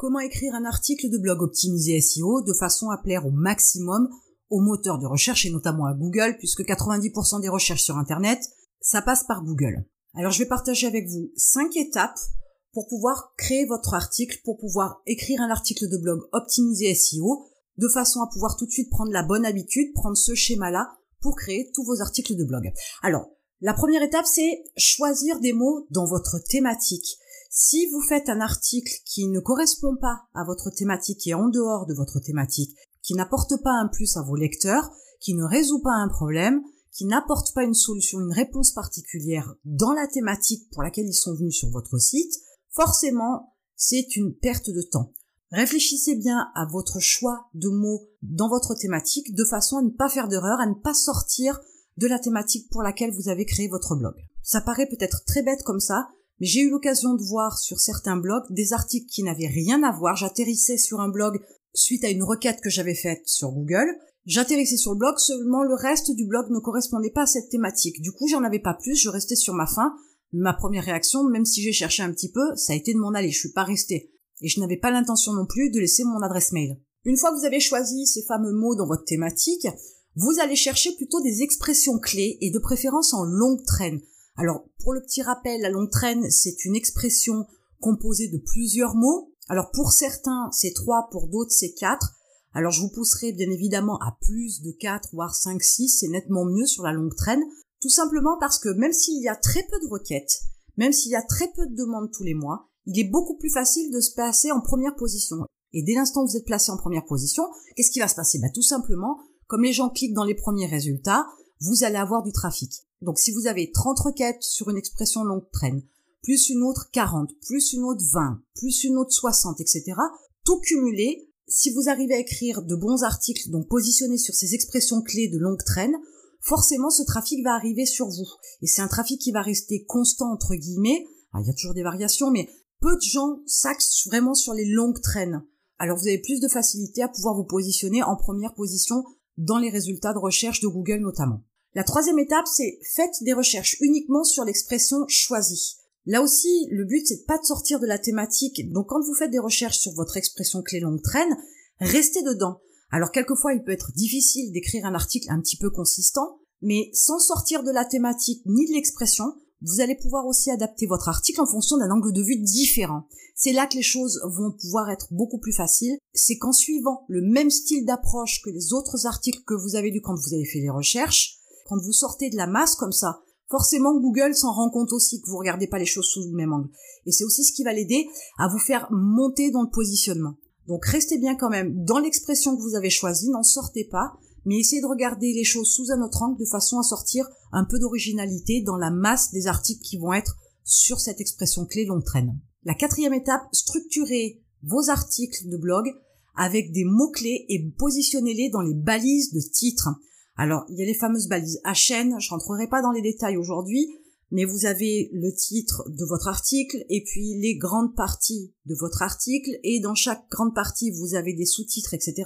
comment écrire un article de blog optimisé SEO de façon à plaire au maximum aux moteurs de recherche et notamment à Google puisque 90% des recherches sur Internet, ça passe par Google. Alors je vais partager avec vous cinq étapes pour pouvoir créer votre article, pour pouvoir écrire un article de blog optimisé SEO de façon à pouvoir tout de suite prendre la bonne habitude, prendre ce schéma-là pour créer tous vos articles de blog. Alors, la première étape, c'est choisir des mots dans votre thématique. Si vous faites un article qui ne correspond pas à votre thématique et en dehors de votre thématique, qui n'apporte pas un plus à vos lecteurs, qui ne résout pas un problème, qui n'apporte pas une solution, une réponse particulière dans la thématique pour laquelle ils sont venus sur votre site, forcément, c'est une perte de temps. Réfléchissez bien à votre choix de mots dans votre thématique de façon à ne pas faire d'erreur, à ne pas sortir de la thématique pour laquelle vous avez créé votre blog. Ça paraît peut-être très bête comme ça, mais j'ai eu l'occasion de voir sur certains blogs des articles qui n'avaient rien à voir. J'atterrissais sur un blog suite à une requête que j'avais faite sur Google. J'atterrissais sur le blog, seulement le reste du blog ne correspondait pas à cette thématique. Du coup, j'en avais pas plus, je restais sur ma faim. Ma première réaction, même si j'ai cherché un petit peu, ça a été de m'en aller. Je suis pas restée. Et je n'avais pas l'intention non plus de laisser mon adresse mail. Une fois que vous avez choisi ces fameux mots dans votre thématique, vous allez chercher plutôt des expressions clés et de préférence en longue traîne. Alors, pour le petit rappel, la longue traîne, c'est une expression composée de plusieurs mots. Alors, pour certains, c'est trois, pour d'autres, c'est quatre. Alors, je vous pousserai bien évidemment à plus de quatre, voire cinq, six, c'est nettement mieux sur la longue traîne. Tout simplement parce que même s'il y a très peu de requêtes, même s'il y a très peu de demandes tous les mois, il est beaucoup plus facile de se placer en première position. Et dès l'instant où vous êtes placé en première position, qu'est-ce qui va se passer? Bah, Tout simplement, comme les gens cliquent dans les premiers résultats, vous allez avoir du trafic. Donc si vous avez 30 requêtes sur une expression longue traîne, plus une autre 40, plus une autre 20, plus une autre 60, etc., tout cumulé, si vous arrivez à écrire de bons articles, donc positionnés sur ces expressions clés de longue traîne, forcément ce trafic va arriver sur vous. Et c'est un trafic qui va rester constant, entre guillemets. il y a toujours des variations, mais peu de gens s'axent vraiment sur les longues traînes. Alors vous avez plus de facilité à pouvoir vous positionner en première position dans les résultats de recherche de Google notamment. La troisième étape, c'est faites des recherches uniquement sur l'expression choisie. Là aussi, le but, c'est pas de sortir de la thématique. Donc, quand vous faites des recherches sur votre expression clé longue traîne, restez dedans. Alors, quelquefois, il peut être difficile d'écrire un article un petit peu consistant, mais sans sortir de la thématique ni de l'expression, vous allez pouvoir aussi adapter votre article en fonction d'un angle de vue différent. C'est là que les choses vont pouvoir être beaucoup plus faciles. C'est qu'en suivant le même style d'approche que les autres articles que vous avez lus quand vous avez fait les recherches, quand vous sortez de la masse comme ça, forcément Google s'en rend compte aussi que vous regardez pas les choses sous le même angle. Et c'est aussi ce qui va l'aider à vous faire monter dans le positionnement. Donc restez bien quand même dans l'expression que vous avez choisie, n'en sortez pas, mais essayez de regarder les choses sous un autre angle de façon à sortir un peu d'originalité dans la masse des articles qui vont être sur cette expression clé longue traîne. La quatrième étape, structurez vos articles de blog avec des mots-clés et positionnez-les dans les balises de titres. Alors, il y a les fameuses balises HN, je rentrerai pas dans les détails aujourd'hui, mais vous avez le titre de votre article et puis les grandes parties de votre article et dans chaque grande partie vous avez des sous-titres, etc.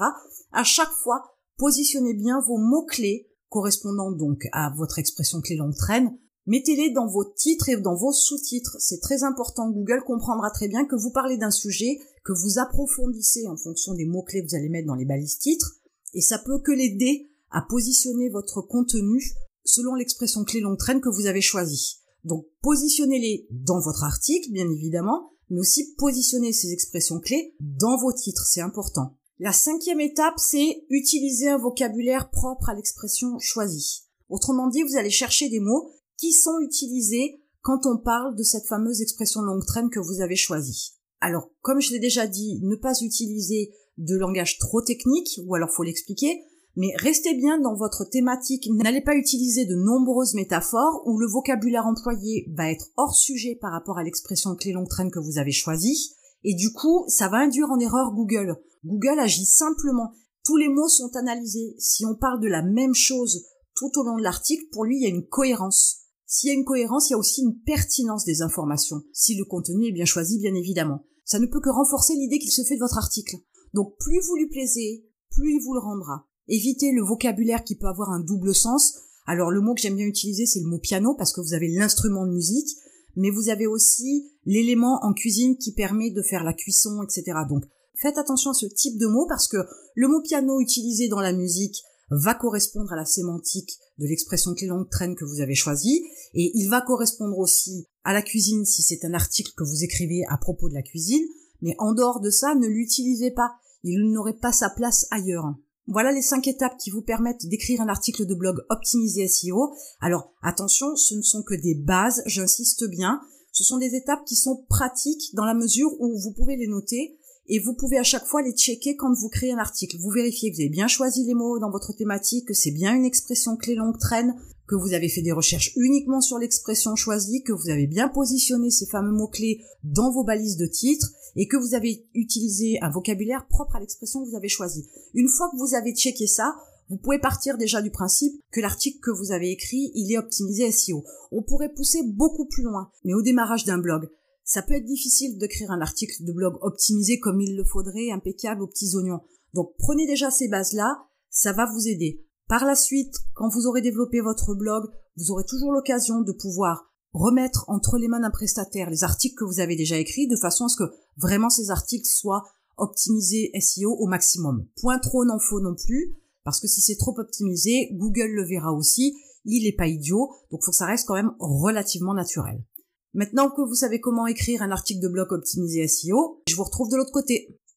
À chaque fois, positionnez bien vos mots-clés correspondant donc à votre expression clé longue traîne. Mettez-les dans vos titres et dans vos sous-titres. C'est très important. Google comprendra très bien que vous parlez d'un sujet, que vous approfondissez en fonction des mots-clés que vous allez mettre dans les balises titres. Et ça peut que l'aider à positionner votre contenu selon l'expression clé longue traîne que vous avez choisie. Donc positionnez-les dans votre article, bien évidemment, mais aussi positionnez ces expressions clés dans vos titres, c'est important. La cinquième étape, c'est utiliser un vocabulaire propre à l'expression choisie. Autrement dit, vous allez chercher des mots qui sont utilisés quand on parle de cette fameuse expression longue traîne que vous avez choisie. Alors, comme je l'ai déjà dit, ne pas utiliser de langage trop technique, ou alors faut l'expliquer, mais restez bien dans votre thématique, n'allez pas utiliser de nombreuses métaphores où le vocabulaire employé va être hors sujet par rapport à l'expression clé longue traîne que vous avez choisie, et du coup, ça va induire en erreur Google. Google agit simplement. Tous les mots sont analysés. Si on parle de la même chose tout au long de l'article, pour lui, il y a une cohérence. S'il y a une cohérence, il y a aussi une pertinence des informations, si le contenu est bien choisi, bien évidemment. Ça ne peut que renforcer l'idée qu'il se fait de votre article. Donc plus vous lui plaisez, plus il vous le rendra. Évitez le vocabulaire qui peut avoir un double sens. Alors le mot que j'aime bien utiliser, c'est le mot piano parce que vous avez l'instrument de musique. mais vous avez aussi l'élément en cuisine qui permet de faire la cuisson, etc. Donc faites attention à ce type de mot parce que le mot piano utilisé dans la musique va correspondre à la sémantique de l'expression clé longue traîne que vous avez choisie et il va correspondre aussi à la cuisine si c'est un article que vous écrivez à propos de la cuisine, mais en dehors de ça, ne l'utilisez pas. Il n'aurait pas sa place ailleurs. Voilà les cinq étapes qui vous permettent d'écrire un article de blog optimisé SEO. Alors attention, ce ne sont que des bases, j'insiste bien. Ce sont des étapes qui sont pratiques dans la mesure où vous pouvez les noter et vous pouvez à chaque fois les checker quand vous créez un article. Vous vérifiez que vous avez bien choisi les mots dans votre thématique, que c'est bien une expression clé longue traîne, que vous avez fait des recherches uniquement sur l'expression choisie, que vous avez bien positionné ces fameux mots-clés dans vos balises de titres et que vous avez utilisé un vocabulaire propre à l'expression que vous avez choisie. Une fois que vous avez checké ça, vous pouvez partir déjà du principe que l'article que vous avez écrit, il est optimisé SEO. On pourrait pousser beaucoup plus loin, mais au démarrage d'un blog, ça peut être difficile d'écrire un article de blog optimisé comme il le faudrait, impeccable aux petits oignons. Donc prenez déjà ces bases-là, ça va vous aider. Par la suite, quand vous aurez développé votre blog, vous aurez toujours l'occasion de pouvoir remettre entre les mains d'un prestataire les articles que vous avez déjà écrits de façon à ce que vraiment ces articles soient optimisés SEO au maximum. Point trop n'en faut non plus, parce que si c'est trop optimisé, Google le verra aussi, il est pas idiot, donc faut que ça reste quand même relativement naturel. Maintenant que vous savez comment écrire un article de blog optimisé SEO, je vous retrouve de l'autre côté.